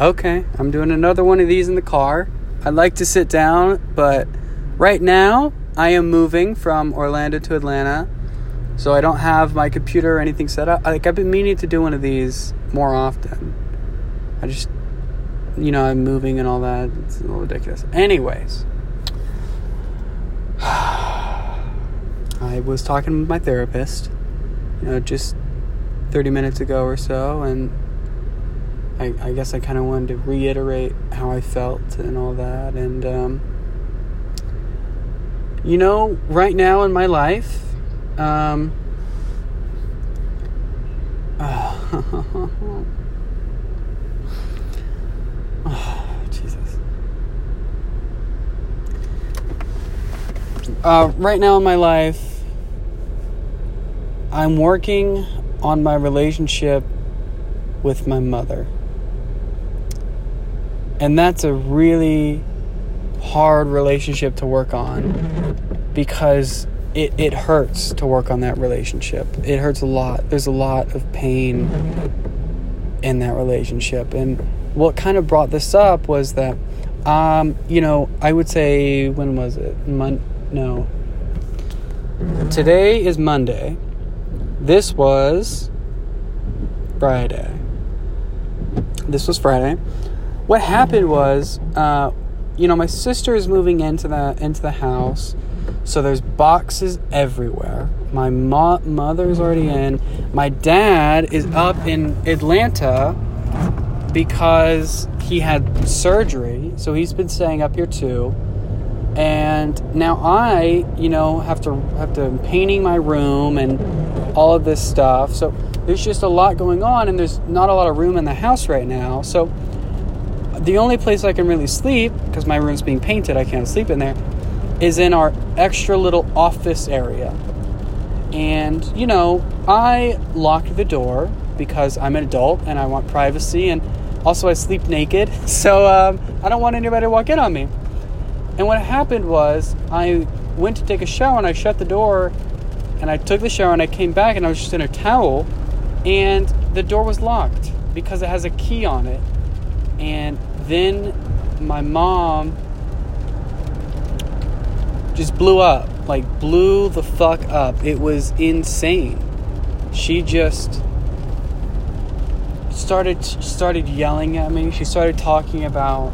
okay, I'm doing another one of these in the car. I'd like to sit down, but right now I am moving from Orlando to Atlanta, so I don't have my computer or anything set up. Like I've been meaning to do one of these more often. I just, you know, I'm moving and all that. It's a little ridiculous. Anyways, I was talking with my therapist, you know, just 30 minutes ago or so, and I, I guess I kind of wanted to reiterate how I felt and all that. And, um, you know, right now in my life, um, oh, Jesus. Uh, right now in my life, I'm working on my relationship with my mother. And that's a really hard relationship to work on because it, it hurts to work on that relationship. It hurts a lot. There's a lot of pain in that relationship. And what kind of brought this up was that, um, you know, I would say, when was it? Mon- no. Today is Monday. This was Friday. This was Friday what happened was, uh, you know, my sister is moving into the into the house, so there's boxes everywhere. My mo- mother's already in. My dad is up in Atlanta because he had surgery, so he's been staying up here too. And now I, you know, have to have to painting my room and all of this stuff. So there's just a lot going on, and there's not a lot of room in the house right now. So the only place I can really sleep, because my room's being painted, I can't sleep in there, is in our extra little office area. And, you know, I locked the door because I'm an adult and I want privacy, and also I sleep naked, so um, I don't want anybody to walk in on me. And what happened was, I went to take a shower and I shut the door, and I took the shower and I came back and I was just in a towel, and the door was locked because it has a key on it. And then my mom just blew up like blew the fuck up. It was insane. She just started started yelling at me. She started talking about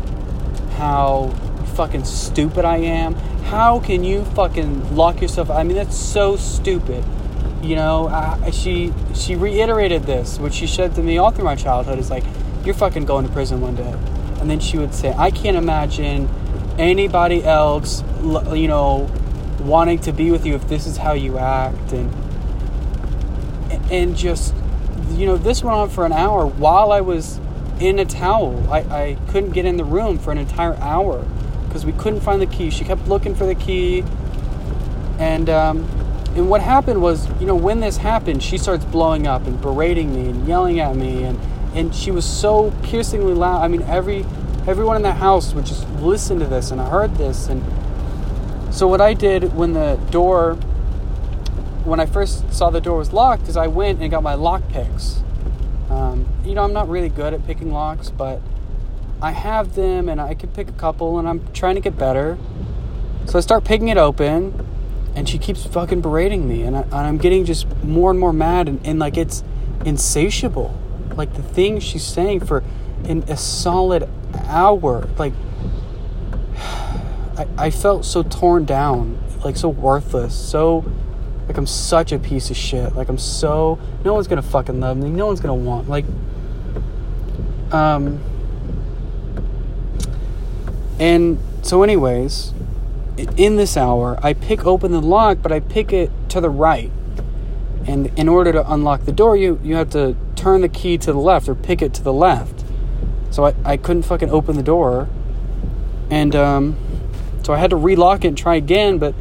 how fucking stupid i am. How can you fucking lock yourself? I mean that's so stupid. You know I, she she reiterated this which she said to me all through my childhood is like you're fucking going to prison one day and then she would say, I can't imagine anybody else, you know, wanting to be with you if this is how you act. And, and just, you know, this went on for an hour while I was in a towel. I, I couldn't get in the room for an entire hour because we couldn't find the key. She kept looking for the key. And, um, and what happened was, you know, when this happened, she starts blowing up and berating me and yelling at me and and she was so piercingly loud. I mean, every everyone in the house would just listen to this, and I heard this. And so what I did when the door, when I first saw the door was locked, is I went and got my lock picks. Um, you know, I'm not really good at picking locks, but I have them, and I can pick a couple, and I'm trying to get better. So I start picking it open, and she keeps fucking berating me, and, I, am getting just more and more mad, and, and like it's insatiable like the things she's saying for in a solid hour like I, I felt so torn down like so worthless so like i'm such a piece of shit like i'm so no one's gonna fucking love me no one's gonna want like um and so anyways in this hour i pick open the lock but i pick it to the right and in order to unlock the door you you have to turn the key to the left or pick it to the left. So I, I couldn't fucking open the door. And um, so I had to relock it and try again. But,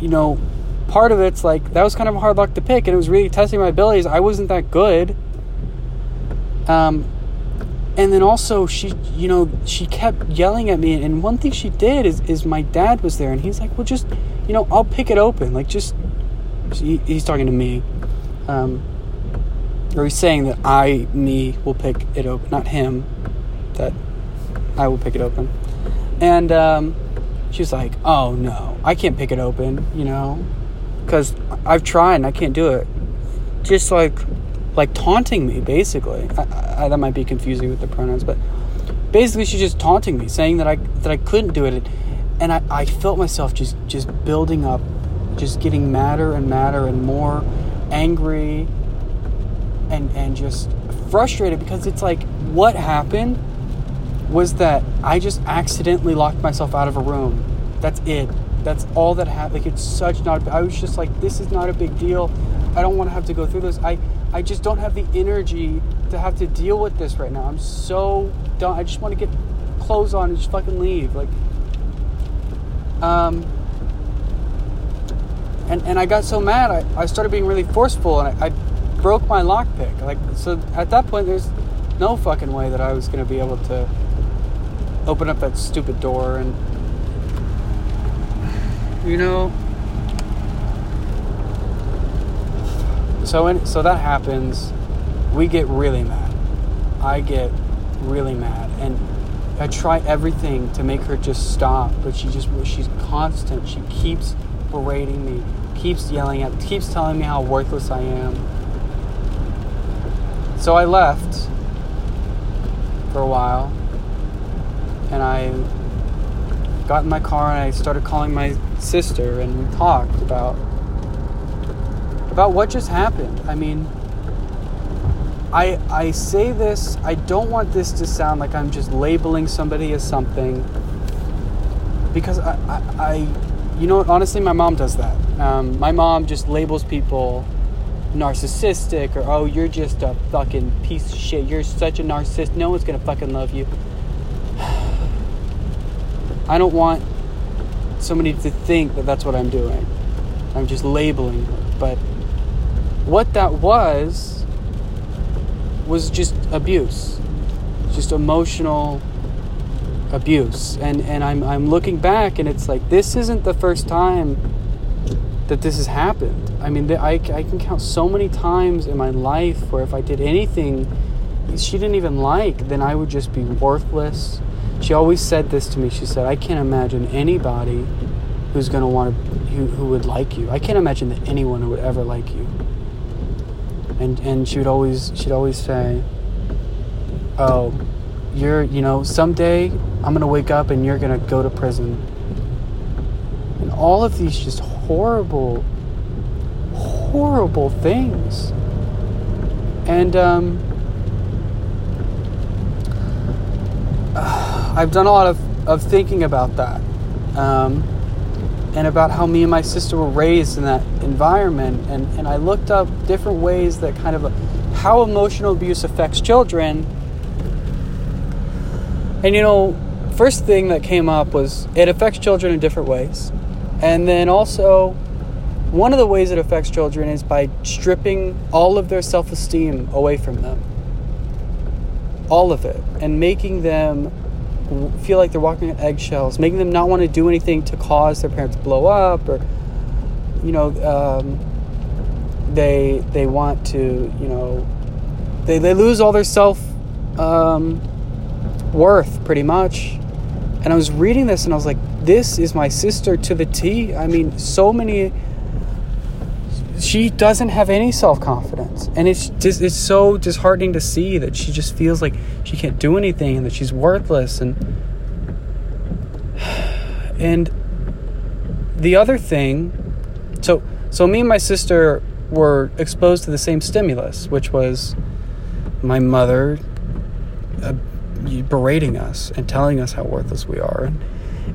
you know, part of it's like that was kind of a hard lock to pick. And it was really testing my abilities. I wasn't that good. Um, and then also she you know she kept yelling at me and one thing she did is is my dad was there and he's like well just you know i'll pick it open like just he, he's talking to me um, or he's saying that I, me, will pick it open, not him. that I will pick it open. And um, she was like, "Oh no, I can't pick it open," you know, because I've tried and I can't do it. Just like, like taunting me, basically. I, I, that might be confusing with the pronouns, but basically, she's just taunting me, saying that I that I couldn't do it, and I, I felt myself just just building up, just getting madder and madder and more angry, and and just frustrated because it's like what happened was that I just accidentally locked myself out of a room. That's it. That's all that happened. Like it's such not. I was just like, this is not a big deal. I don't want to have to go through this. I I just don't have the energy to have to deal with this right now. I'm so done. I just want to get clothes on and just fucking leave. Like, um, and and I got so mad. I, I started being really forceful and I, I broke my lockpick. Like, so at that point, there's no fucking way that I was gonna be able to open up that stupid door and you know so so that happens we get really mad i get really mad and i try everything to make her just stop but she just she's constant she keeps berating me keeps yelling at keeps telling me how worthless i am so i left for a while and I got in my car and I started calling my sister and we talked about about what just happened. I mean, I I say this, I don't want this to sound like I'm just labeling somebody as something because I, I, I you know what? honestly my mom does that. Um, my mom just labels people narcissistic or oh you're just a fucking piece of shit you're such a narcissist no one's gonna fucking love you I don't want somebody to think that that's what I'm doing. I'm just labeling her. But what that was was just abuse, just emotional abuse. And and I'm I'm looking back, and it's like this isn't the first time that this has happened. I mean, I I can count so many times in my life where if I did anything she didn't even like, then I would just be worthless she always said this to me. She said, I can't imagine anybody who's going to want to, who, who would like you. I can't imagine that anyone would ever like you. And, and she would always, she'd always say, oh, you're, you know, someday I'm going to wake up and you're going to go to prison. And all of these just horrible, horrible things. And, um, I've done a lot of, of thinking about that. Um, and about how me and my sister were raised in that environment. And, and I looked up different ways that kind of how emotional abuse affects children. And you know, first thing that came up was it affects children in different ways. And then also, one of the ways it affects children is by stripping all of their self esteem away from them. All of it. And making them feel like they're walking on eggshells, making them not want to do anything to cause their parents to blow up, or you know, um, they they want to, you know, they they lose all their self um, worth pretty much. And I was reading this and I was like, this is my sister to the T. I mean, so many she doesn't have any self-confidence and it's just it's so disheartening to see that she just feels like she can't do anything and that she's worthless and and the other thing so so me and my sister were exposed to the same stimulus which was my mother uh, berating us and telling us how worthless we are. And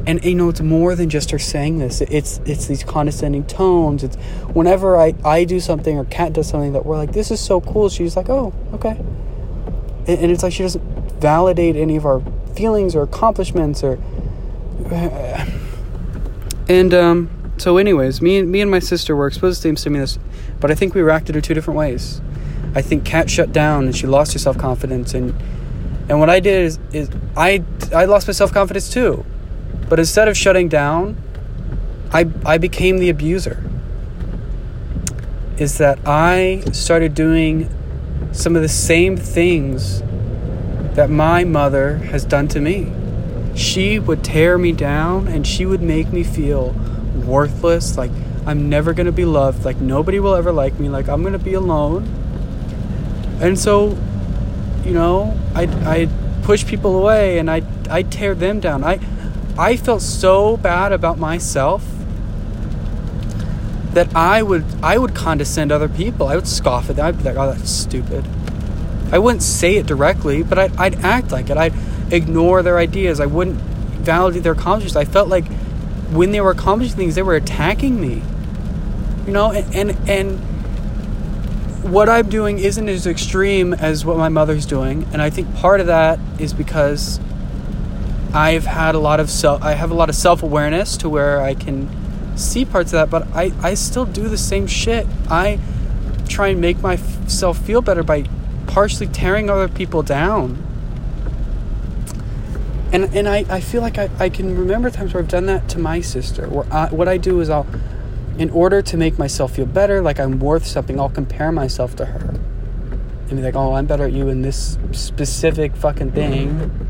and you know it's more than just her saying this. It's it's these condescending tones. It's whenever i i do something or kat does something that we're like this is so cool she's like oh okay. And, and it's like she doesn't validate any of our feelings or accomplishments or and um so anyways me and me and my sister were exposed to the same stimulus but i think we reacted in two different ways. I think kat shut down and she lost her self-confidence and and what i did is, is i i lost my self-confidence too but instead of shutting down, I, I became the abuser. Is that I started doing some of the same things that my mother has done to me. She would tear me down and she would make me feel worthless, like I'm never to be loved, like nobody will ever like me, like I'm to be alone. And so, you know, I I push people away and I I tear them down. I I felt so bad about myself that I would I would condescend other people. I would scoff at them. I'd be like, "Oh, that's stupid." I wouldn't say it directly, but I'd, I'd act like it. I'd ignore their ideas. I wouldn't validate their accomplishments. I felt like when they were accomplishing things, they were attacking me. You know, and, and and what I'm doing isn't as extreme as what my mother's doing, and I think part of that is because I've had a lot of self. I have a lot of self awareness to where I can see parts of that, but I I still do the same shit. I try and make myself feel better by partially tearing other people down. And and I, I feel like I, I can remember times where I've done that to my sister. Where I, what I do is I'll, in order to make myself feel better, like I'm worth something, I'll compare myself to her. And be like, oh, I'm better at you in this specific fucking thing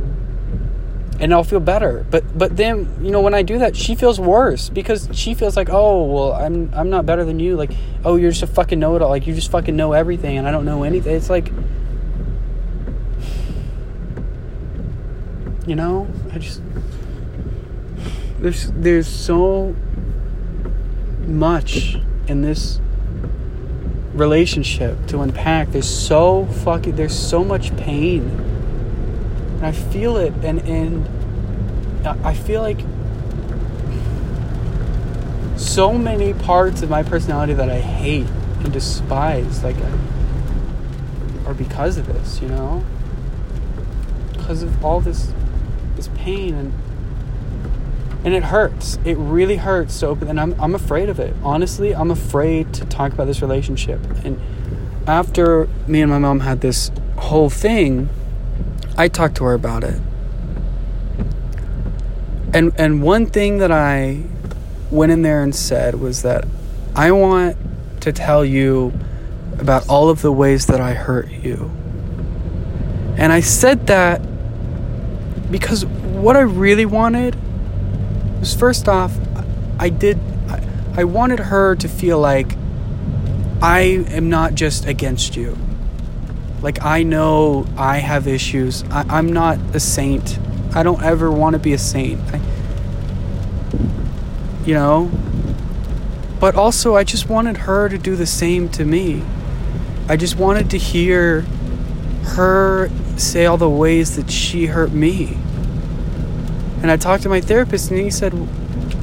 and I'll feel better. But but then you know when I do that, she feels worse because she feels like oh well I'm I'm not better than you. Like oh you're just a fucking know it all. Like you just fucking know everything and I don't know anything. It's like you know I just there's there's so much in this relationship to unpack. There's so fucking there's so much pain and I feel it, and and I feel like so many parts of my personality that I hate and despise, like, are because of this, you know, because of all this this pain and and it hurts. It really hurts open, and I'm I'm afraid of it. Honestly, I'm afraid to talk about this relationship. And after me and my mom had this whole thing I talked to her about it. And and one thing that I went in there and said was that I want to tell you about all of the ways that I hurt you. And I said that because what I really wanted was first off, I did, I, wanted her to feel like I am not just against you. Like, I know I have issues. I, am not a saint. I don't ever want to be a saint. I, you know? But also, I just wanted her to do the same to me. I just wanted to hear her say all the ways that she hurt me. And I talked to my therapist, and he said,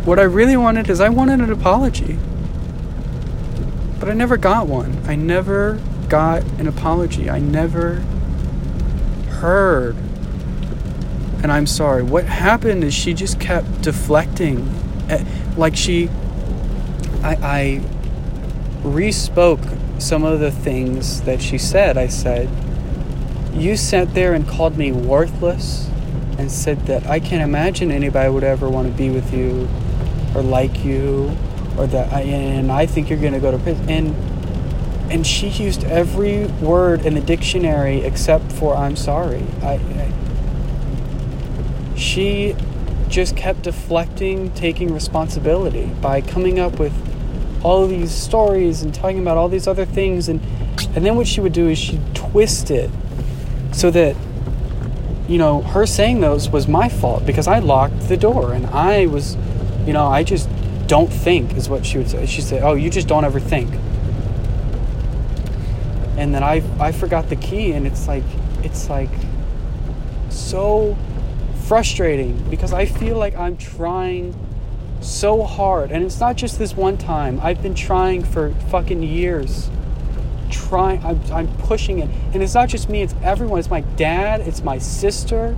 What I really wanted is I wanted an apology. But I never got one. I never got an apology. I never heard. And I'm sorry. What happened is she just kept deflecting. Eh, like she. I, I re-spoke some of the things that she said. I said, You sat there and called me worthless and said that I can't imagine anybody would ever want to be with you or like you or that I, and I think you're going to go to prison. And and she used every word in the dictionary except for I'm sorry. I, I, she just kept deflecting taking responsibility by coming up with all these stories and talking about all these other things and and then what she would do is she'd twist it so that you know her saying those was my fault because I locked the door and I was you know I just don't think is what she would say she'd say oh you just don't ever think and then I I forgot the key and it's like it's like so frustrating because I feel like I'm trying so hard and it's not just this one time. I've been trying for fucking years. Trying I'm, I'm pushing it. And it's not just me, it's everyone. It's my dad, it's my sister.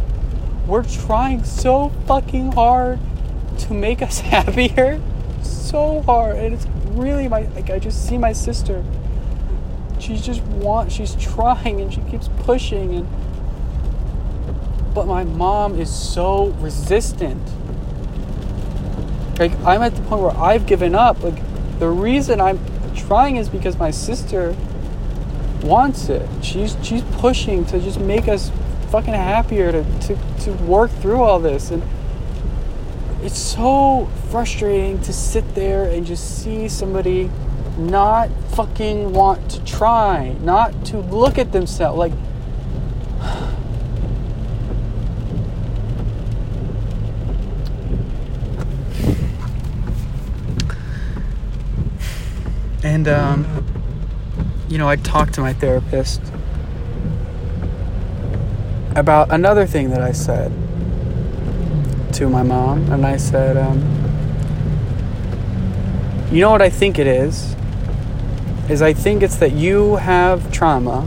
We're trying so fucking hard to make us happier. So hard. And it's really my like I just see my sister she's just want she's trying and she keeps pushing and but my mom is so resistant like i'm at the point where i've given up like the reason i'm trying is because my sister wants it she's she's pushing to just make us fucking happier to, to, to work through all this. And it's so frustrating to sit there and just see somebody not fucking want to try, not to look at themselves. Like, and um, you know, I talked to my therapist about another thing that I said to my mom, and I said, um, you know what I think it is? Is I think it's that you have trauma,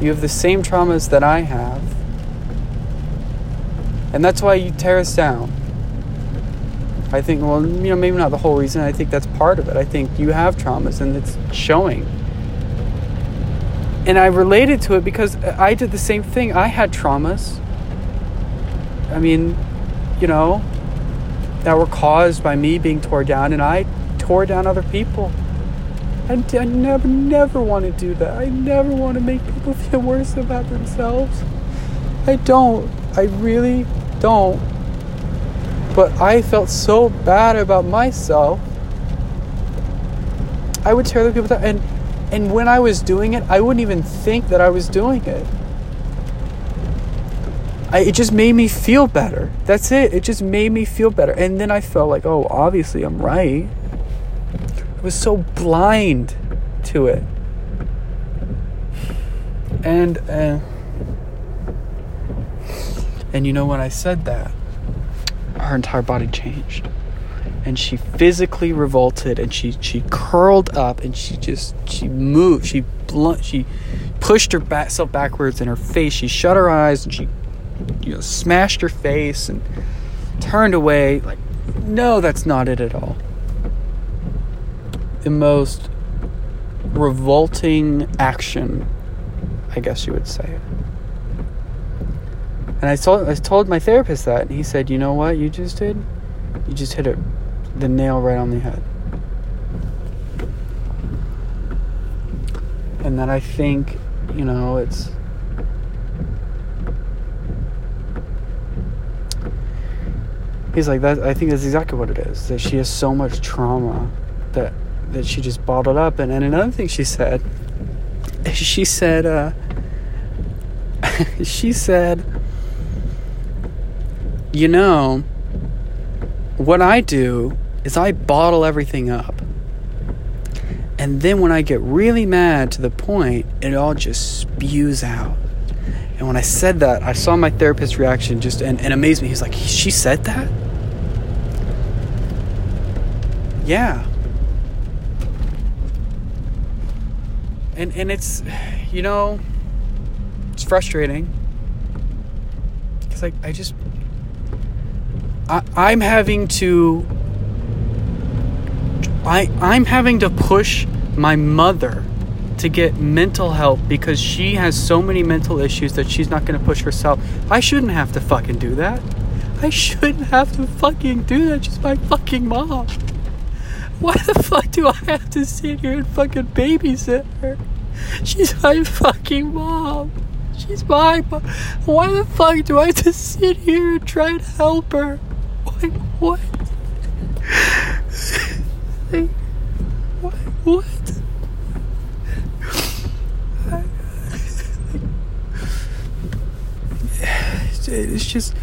you have the same traumas that I have, and that's why you tear us down. I think, well, you know, maybe not the whole reason. I think that's part of it. I think you have traumas and it's showing. And I related to it because I did the same thing. I had traumas. I mean, you know, that were caused by me being tore down, and I tore down other people. And I never, never want to do that. I never want to make people feel worse about themselves. I don't. I really don't. But I felt so bad about myself. I would tear other people down. And, and when I was doing it, I wouldn't even think that I was doing it. I, it just made me feel better. That's it. It just made me feel better. And then I felt like, oh, obviously I'm right. I was so blind to it. And uh, and you know when I said that, her entire body changed. And she physically revolted and she she curled up and she just she moved. She blunt she pushed herself backwards in her face. She shut her eyes and she you know, smashed her face and turned away. Like, no, that's not it at all. The most revolting action, I guess you would say. And I told I told my therapist that, and he said, "You know what you just did? You just hit it, the nail right on the head." And then I think, you know, it's he's like that i think that's exactly what it is that she has so much trauma that that she just bottled up and, and another thing she said she said uh she said you know what i do is i bottle everything up and then when i get really mad to the point it all just spews out and when I said that, I saw my therapist's reaction just and, and amazed me. He's like, She said that? yeah and and it's you know it's frustrating because I, I just I, i'm having to I, I'm having to push my mother to get mental help because she has so many mental issues that she's not going to push herself. I shouldn't have to fucking do that. I shouldn't have to fucking do that. She's my fucking mom. Why the fuck do I have to sit here and fucking babysit her? She's my fucking mom. She's my mom. Why the fuck do I have to sit here and try and help her? Why, what? Like, what? What? It's just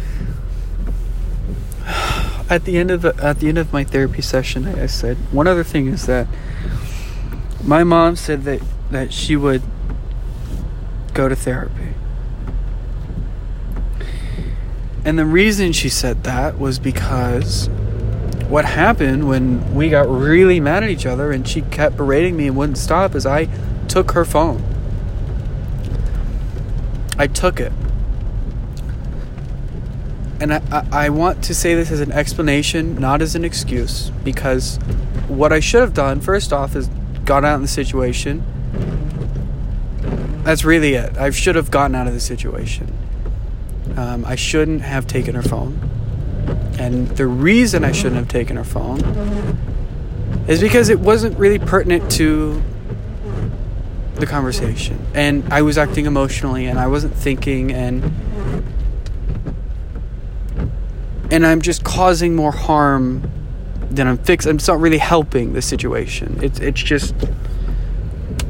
at the end of the at the end of my therapy session, I, I said one other thing is that my mom said that that she would go to therapy. And the reason she said that was because what happened when we got really mad at each other and she kept berating me and wouldn't stop is I took her phone. I took it and I, I, want to say this as an explanation, not as an excuse, because what I should have done, first off, is got out of the situation. That's really it. I should have gotten out of the situation. Um, I shouldn't have taken her phone. And the reason I shouldn't have taken her phone is because it wasn't really pertinent to the conversation. And I was acting emotionally and I wasn't thinking and and I'm just causing more harm than I'm fixing. It's not really helping the situation. It's it's just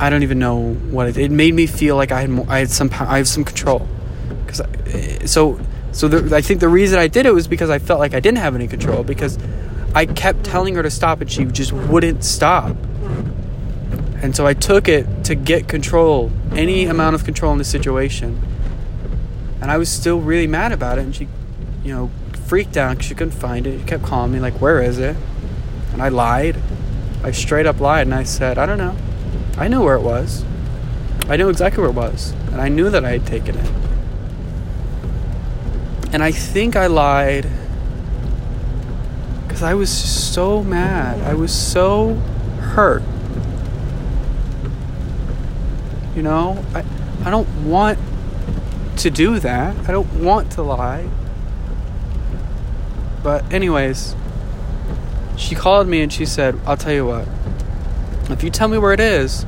I don't even know what it. It made me feel like I had more, I had some I have some control because so so the, I think the reason I did it was because I felt like I didn't have any control because I kept telling her to stop and she just wouldn't stop. And so I took it to get control, any amount of control in the situation. And I was still really mad about it. And she, you know, freaked out because she couldn't find it. She kept calling me, like, where is it? And I lied. I straight up lied and I said, I don't know. I knew where it was. I knew exactly where it was. And I knew that I had taken it. And I think I lied because I was so mad. I was so hurt. You know, I, I don't want to do that. I don't want to lie. But, anyways, she called me and she said, I'll tell you what. If you tell me where it is,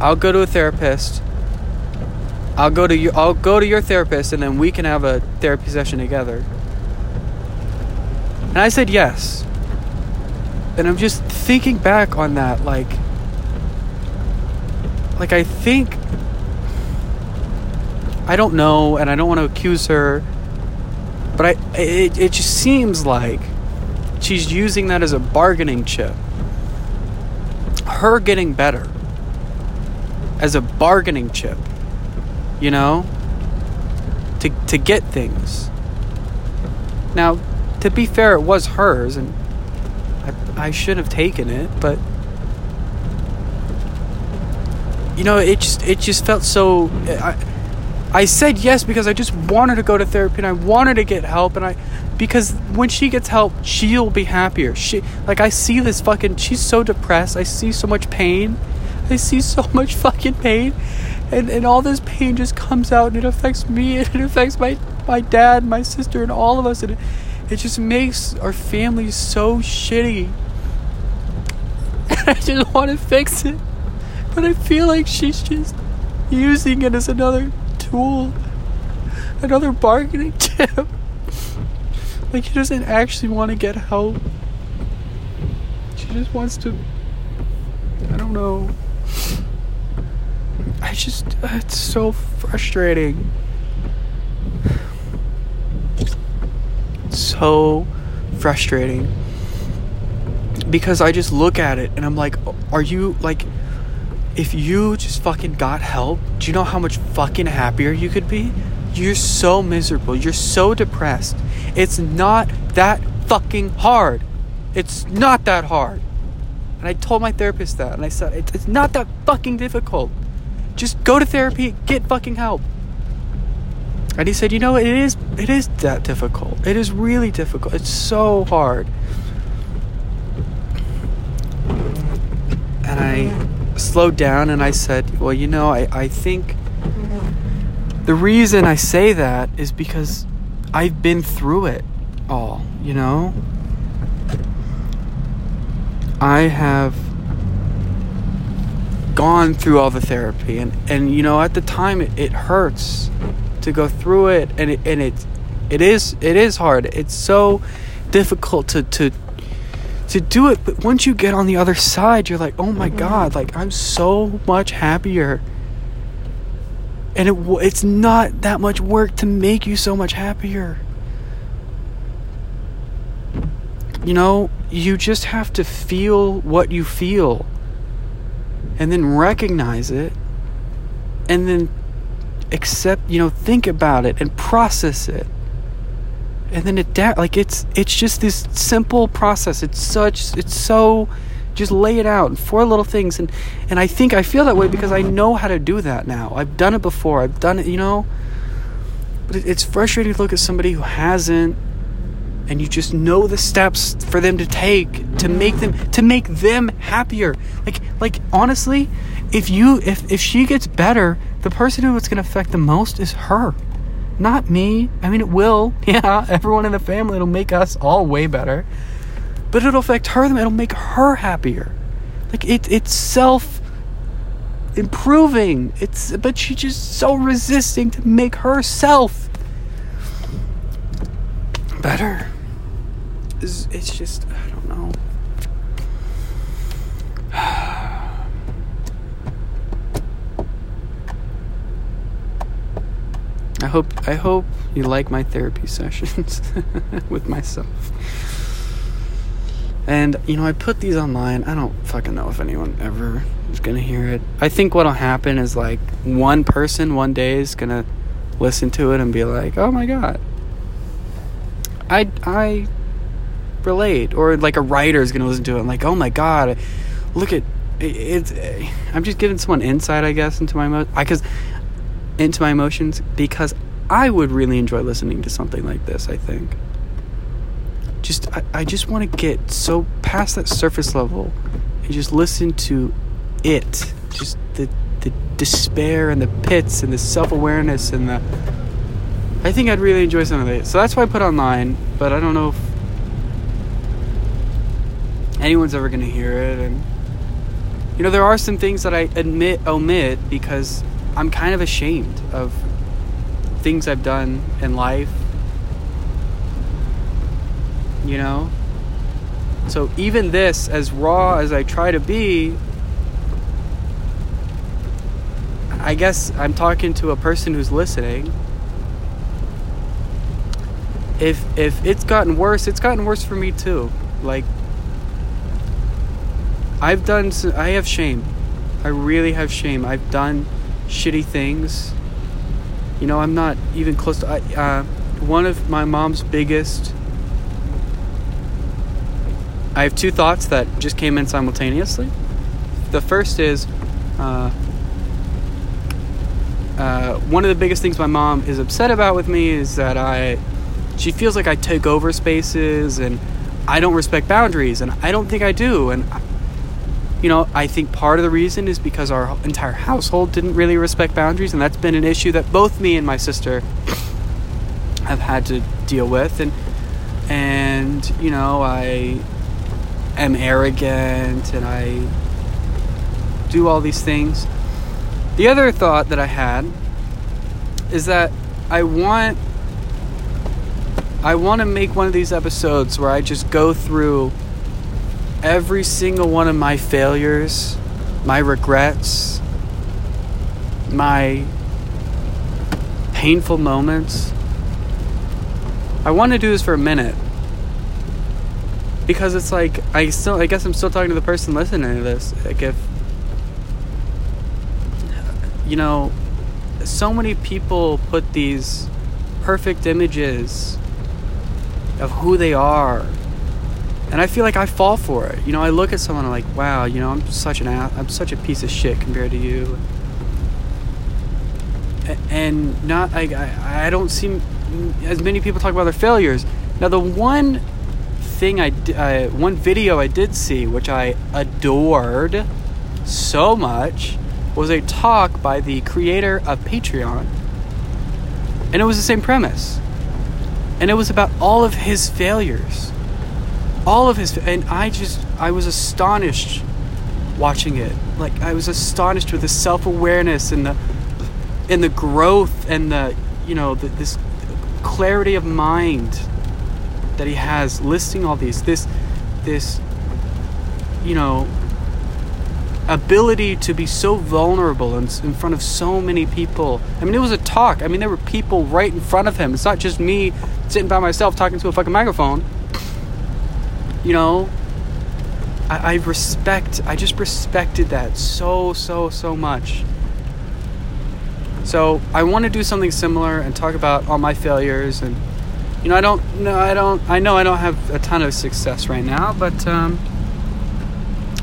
I'll go to a therapist. I'll go to you I'll go to your therapist and then we can have a therapy session together. And I said yes. And I'm just thinking back on that like like I think I don't know and I don't want to accuse her but I it, it just seems like she's using that as a bargaining chip. Her getting better as a bargaining chip. You know? To to get things. Now, to be fair, it was hers and I, I should have taken it, but you know, it just it just felt so. I, I said yes because I just wanted to go to therapy and I wanted to get help and I because when she gets help, she'll be happier. She like I see this fucking. She's so depressed. I see so much pain. I see so much fucking pain, and and all this pain just comes out and it affects me and it affects my my dad, my sister, and all of us and. It, it just makes our family so shitty. And I just want to fix it. But I feel like she's just using it as another tool, another bargaining chip. like she doesn't actually want to get help. She just wants to. I don't know. I just. Uh, it's so frustrating. so frustrating because I just look at it and I'm like, are you like, if you just fucking got help, do you know how much fucking happier you could be? You're so miserable. You're so depressed. It's not that fucking hard. It's not that hard. And I told my therapist that, and I said, it's not that fucking difficult. Just go to therapy, get fucking help. And he said, "You know, it is it is that difficult. It is really difficult. It's so hard." And I slowed down and I said, "Well, you know, I I think the reason I say that is because I've been through it all, you know? I have gone through all the therapy and and you know at the time it, it hurts to go through it and it, and it it is it is hard. It's so difficult to to to do it but once you get on the other side you're like oh my mm-hmm. god like i'm so much happier. And it it's not that much work to make you so much happier. You know you just have to feel what you feel and then recognize it and then accept, you know, think about it and process it. And then adapt like it's it's just this simple process. It's such it's so just lay it out in four little things and and I think I feel that way because I know how to do that now. I've done it before. I've done it, you know. But it's frustrating to look at somebody who hasn't and you just know the steps for them to take to make them to make them happier. Like like honestly, if you if if she gets better, the person who it's going to affect the most is her, not me. I mean, it will. Yeah, everyone in the family, it'll make us all way better. But it'll affect her, it'll make her happier. Like, it, it's self improving. It's, but she's just so resisting to make herself better. It's, it's just, I don't know. I hope I hope you like my therapy sessions with myself. And you know, I put these online. I don't fucking know if anyone ever is gonna hear it. I think what'll happen is like one person one day is gonna listen to it and be like, "Oh my god, I I relate," or like a writer is gonna listen to it and like, "Oh my god, look at it it's." I'm just giving someone insight, I guess, into my emotions. because into my emotions because I would really enjoy listening to something like this. I think. Just I, I just want to get so past that surface level and just listen to it. Just the the despair and the pits and the self awareness and the. I think I'd really enjoy some of it. So that's why I put online, but I don't know if anyone's ever going to hear it. And, you know, there are some things that I admit, omit because I'm kind of ashamed of things I've done in life. You know? So even this, as raw as I try to be, I guess I'm talking to a person who's listening. If if it's gotten worse, it's gotten worse for me too. Like I've done I have shame. I really have shame. I've done shitty things. You know, I'm not even close to uh, one of my mom's biggest I have two thoughts that just came in simultaneously. The first is uh, uh, one of the biggest things my mom is upset about with me is that I she feels like I take over spaces and I don't respect boundaries and I don't think I do and you know I think part of the reason is because our entire household didn't really respect boundaries and that's been an issue that both me and my sister have had to deal with. And and you know I am arrogant and I do all these things. The other thought that I had is that I want I want to make one of these episodes where I just go through every single one of my failures, my regrets, my painful moments. I want to do this for a minute because it's like I still I guess I'm still talking to the person listening to this. Like if you know, so many people put these perfect images of who they are. And I feel like I fall for it. You know, I look at someone I'm like, wow, you know, I'm such an ass, I'm such a piece of shit compared to you. And not, I, I, don't see as many people talk about their failures. Now, the one thing I, uh, one video I did see, which I adored so much, was a talk by the creator of Patreon. And it was the same premise. And it was about all of his failures. All of his and I just I was astonished watching it. Like I was astonished with the self-awareness and the and the growth and the you know the, this clarity of mind that he has listing all these this this you know ability to be so vulnerable in, in front of so many people. I mean, it was a talk. I mean, there were people right in front of him. It's not just me sitting by myself talking to a fucking microphone. You know, I, I respect, I just respected that so, so, so much. So I want to do something similar and talk about all my failures and you know I don't know I don't I know I don't have a ton of success right now but um,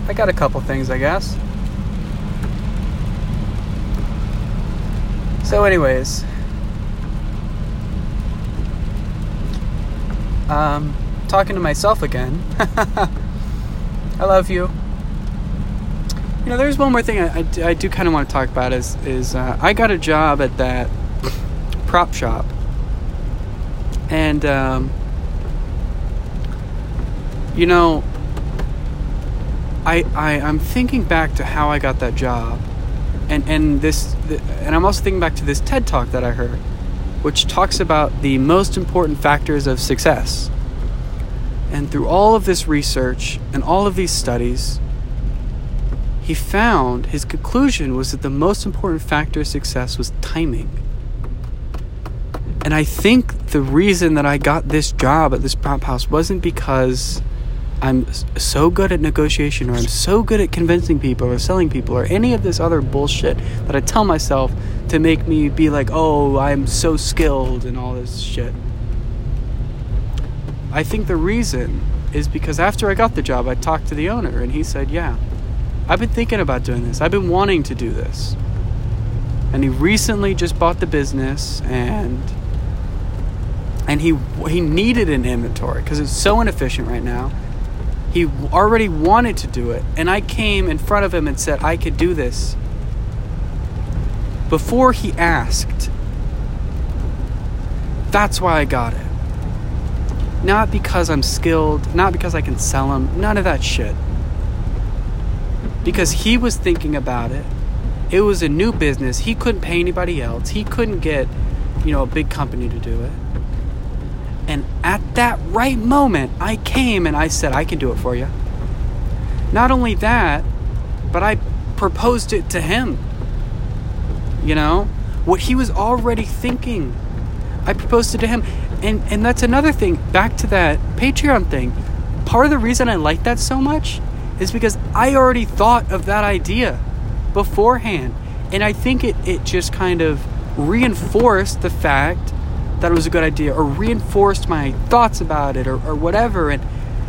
I got a couple things, I guess. So, anyways, um, talking to myself again. I love you. You know, there's one more thing I, I, I do kind of want to talk about is is uh, I got a job at that prop shop, and um, you know I, I I'm thinking back to how I got that job, and and this, and I'm also thinking back to this TED talk that I heard, which talks about the most important factors of success. And through all of this research and all of these studies, he found his conclusion was that the most important factor of success was timing. And I think the reason that I got this job at this prop house wasn't because I'm so good at negotiation or I'm so good at convincing people or selling people or any of this other bullshit that I tell myself to make me be like, oh, I'm so skilled and all this shit. I think the reason is because after I got the job, I talked to the owner and he said, yeah, I've been thinking about doing this. I've been wanting to do this. And he recently just bought the business and and he he needed an inventory because it's so inefficient right now he already wanted to do it. And I came in front of him and said, I could do this. Before he asked. That's why I got it. Not because I'm skilled, not because I can sell them, none of that shit. Because he was thinking about it. It was a new business. He couldn't pay anybody else. He couldn't get, you know, a big company to do it. And at that right moment, I came and I said, I can do it for you. Not only that, but I proposed it to him. You know, what he was already thinking. I proposed it to him. And, and that's another thing, back to that Patreon thing. Part of the reason I like that so much is because I already thought of that idea beforehand. And I think it, it just kind of reinforced the fact that it was a good idea or reinforced my thoughts about it or, or whatever and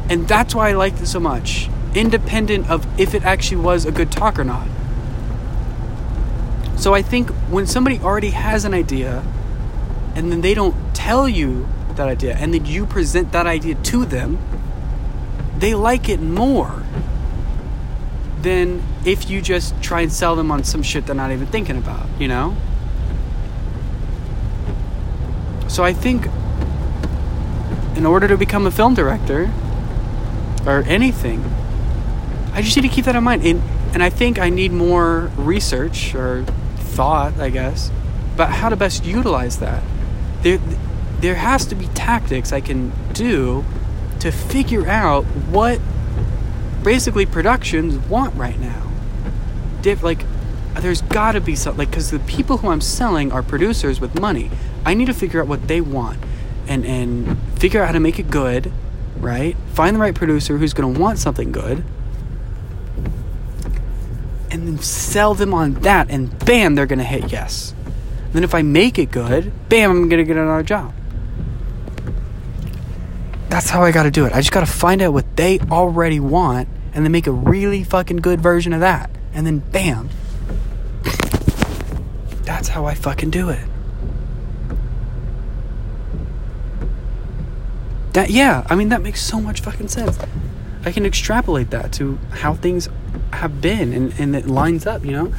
and that's why I liked it so much independent of if it actually was a good talk or not so I think when somebody already has an idea and then they don't tell you that idea and then you present that idea to them they like it more than if you just try and sell them on some shit they're not even thinking about you know so I think in order to become a film director or anything, I just need to keep that in mind. And, and I think I need more research or thought, I guess, about how to best utilize that. There, there has to be tactics I can do to figure out what basically productions want right now. Like, there's got to be something, like, because the people who I'm selling are producers with money. I need to figure out what they want and and figure out how to make it good, right? Find the right producer who's going to want something good. And then sell them on that and bam, they're going to hit yes. And then if I make it good, bam, I'm going to get another job. That's how I got to do it. I just got to find out what they already want and then make a really fucking good version of that. And then bam. That's how I fucking do it. That yeah, I mean that makes so much fucking sense. I can extrapolate that to how things have been and, and it lines up, you know?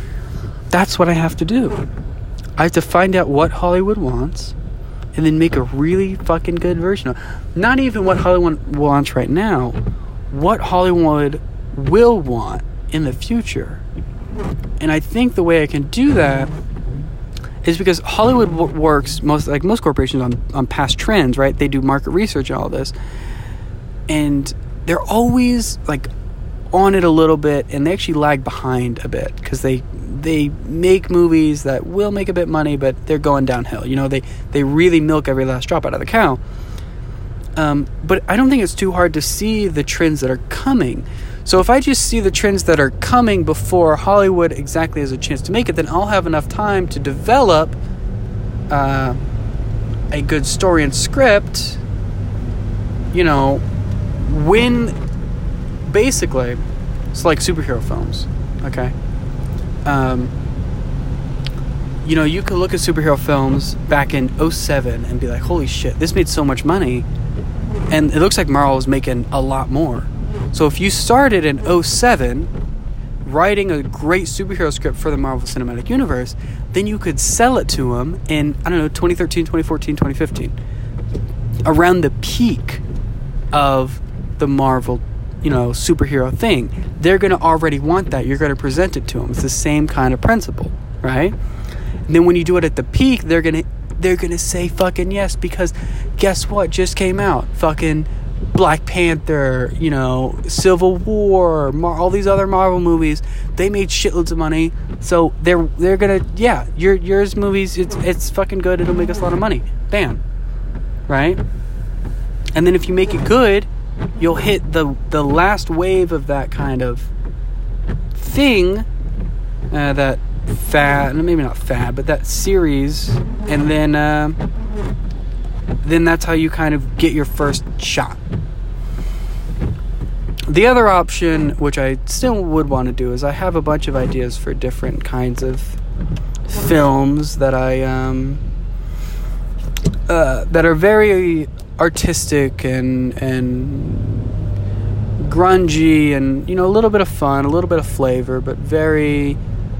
That's what I have to do. I have to find out what Hollywood wants and then make a really fucking good version of not even what Hollywood wants right now, what Hollywood will want in the future. And I think the way I can do that is because Hollywood w- works most like most corporations on on past trends, right? They do market research and all this, and they're always like on it a little bit, and they actually lag behind a bit because they they make movies that will make a bit money, but they're going downhill. You know, they they really milk every last drop out of the cow. Um, but I don't think it's too hard to see the trends that are coming. So if I just see the trends that are coming before Hollywood exactly has a chance to make it, then I'll have enough time to develop uh, a good story and script. You know, when basically it's like superhero films, okay? Um, you know, you could look at superhero films back in 07 and be like, holy shit, this made so much money. And it looks like Marvel was making a lot more. So if you started in 07 writing a great superhero script for the Marvel Cinematic Universe, then you could sell it to them in I don't know 2013, 2014, 2015. Around the peak of the Marvel, you know, superhero thing. They're going to already want that. You're going to present it to them. It's the same kind of principle, right? And then when you do it at the peak, they're going to they're gonna say fucking yes because guess what just came out? Fucking Black Panther, you know, Civil War, Mar- all these other Marvel movies. They made shitloads of money, so they're they're gonna yeah. Your yours movies, it's it's fucking good. It'll make us a lot of money. Bam, right? And then if you make it good, you'll hit the the last wave of that kind of thing, uh, that fad, maybe not fad, but that series, and then uh, then that's how you kind of get your first shot. The other option, which I still would want to do, is I have a bunch of ideas for different kinds of films that I um, uh, that are very artistic and and grungy and you know a little bit of fun, a little bit of flavor, but very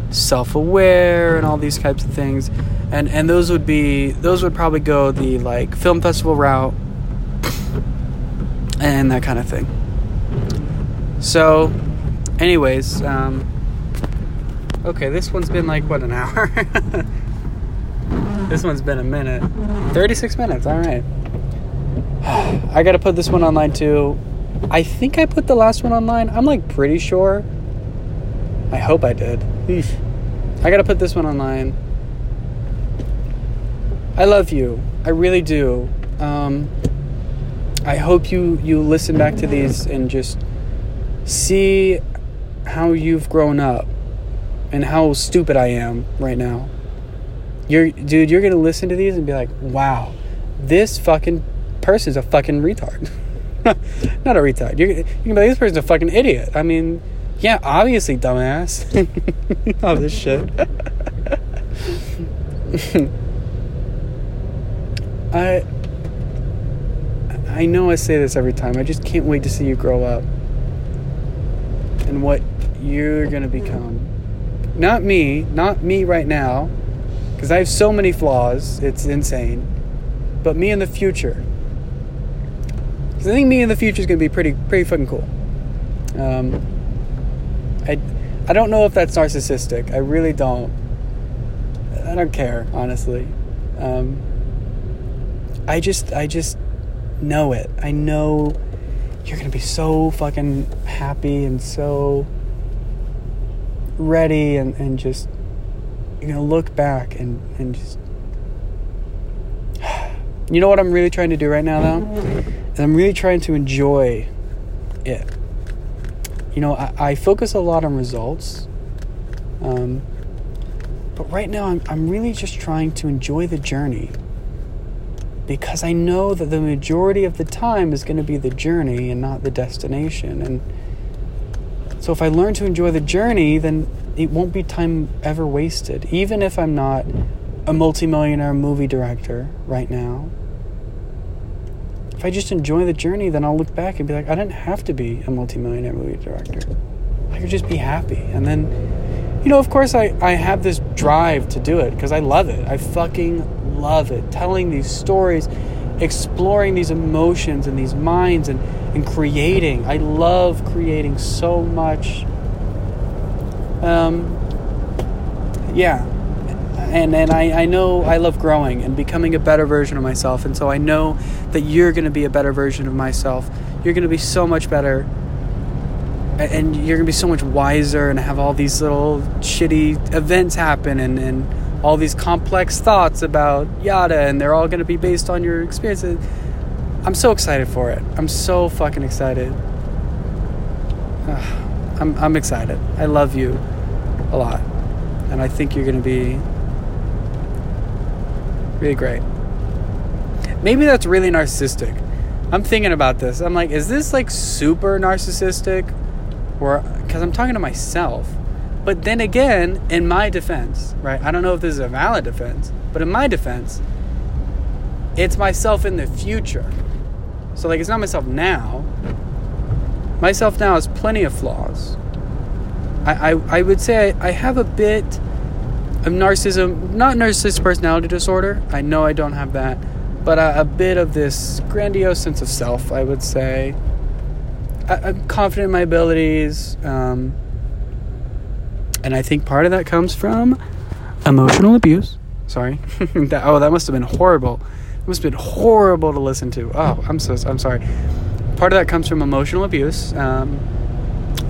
self-aware and all these types of things. And and those would be those would probably go the like film festival route and that kind of thing. So, anyways, um, okay, this one's been like what an hour. this one's been a minute, thirty-six minutes. All right. I gotta put this one online too. I think I put the last one online. I'm like pretty sure. I hope I did. I gotta put this one online. I love you. I really do. Um, I hope you you listen back to these and just see how you've grown up and how stupid I am right now. You're dude, you're gonna listen to these and be like, wow, this fucking person's a fucking retard. Not a retard. You're, you can be like, this person's a fucking idiot. I mean, yeah, obviously, dumbass. All this shit. I I know I say this every time. I just can't wait to see you grow up and what you're gonna become. Not me, not me right now, because I have so many flaws. It's insane. But me in the future. Because I think me in the future is gonna be pretty, pretty fucking cool. Um, I, I don't know if that's narcissistic. I really don't. I don't care, honestly. Um, I just, I just know it. I know you're gonna be so fucking happy and so ready and, and just you're gonna look back and, and just you know what I'm really trying to do right now though? And I'm really trying to enjoy it. You know, I, I focus a lot on results. Um, but right now I'm I'm really just trying to enjoy the journey because I know that the majority of the time is going to be the journey and not the destination. And so if I learn to enjoy the journey, then it won't be time ever wasted. Even if I'm not a multimillionaire movie director right now, I just enjoy the journey, then I'll look back and be like, I didn't have to be a multimillionaire movie director. I could just be happy. And then, you know, of course, I, I have this drive to do it because I love it. I fucking love it. Telling these stories, exploring these emotions and these minds and, and creating. I love creating so much. Um, yeah. And, and I, I know I love growing and becoming a better version of myself. And so I know that you're going to be a better version of myself. You're going to be so much better and you're gonna be so much wiser and have all these little shitty events happen and, and all these complex thoughts about yada, and they're all going to be based on your experiences. I'm so excited for it. I'm so fucking excited. Ah, I'm, I'm excited. I love you a lot. And I think you're going to be really great. Maybe that's really narcissistic. I'm thinking about this. I'm like, is this like super narcissistic? Or, because I'm talking to myself. But then again, in my defense, right? I don't know if this is a valid defense, but in my defense, it's myself in the future. So, like, it's not myself now. Myself now has plenty of flaws. I, I, I would say I, I have a bit narcissism, not narcissistic personality disorder. I know I don't have that, but a, a bit of this grandiose sense of self, I would say. I, am confident in my abilities. Um, and I think part of that comes from emotional abuse Sorry. that, oh, that must have been horrible. It must have been horrible to listen to. Oh, I'm so I'm sorry. Part of that comes from emotional abuse. Um,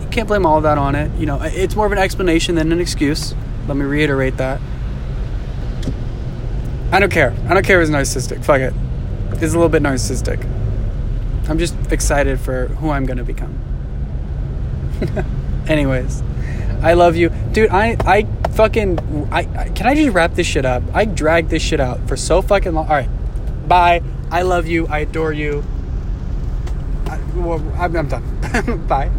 you can't blame all of that on it. You know, it's more of an explanation than an excuse. Let me reiterate that. I don't care. I don't care if it's narcissistic. Fuck it. It's a little bit narcissistic. I'm just excited for who I'm gonna become. Anyways, I love you, dude. I I fucking I, I can I just wrap this shit up? I dragged this shit out for so fucking long. All right, bye. I love you. I adore you. I, I'm done. bye.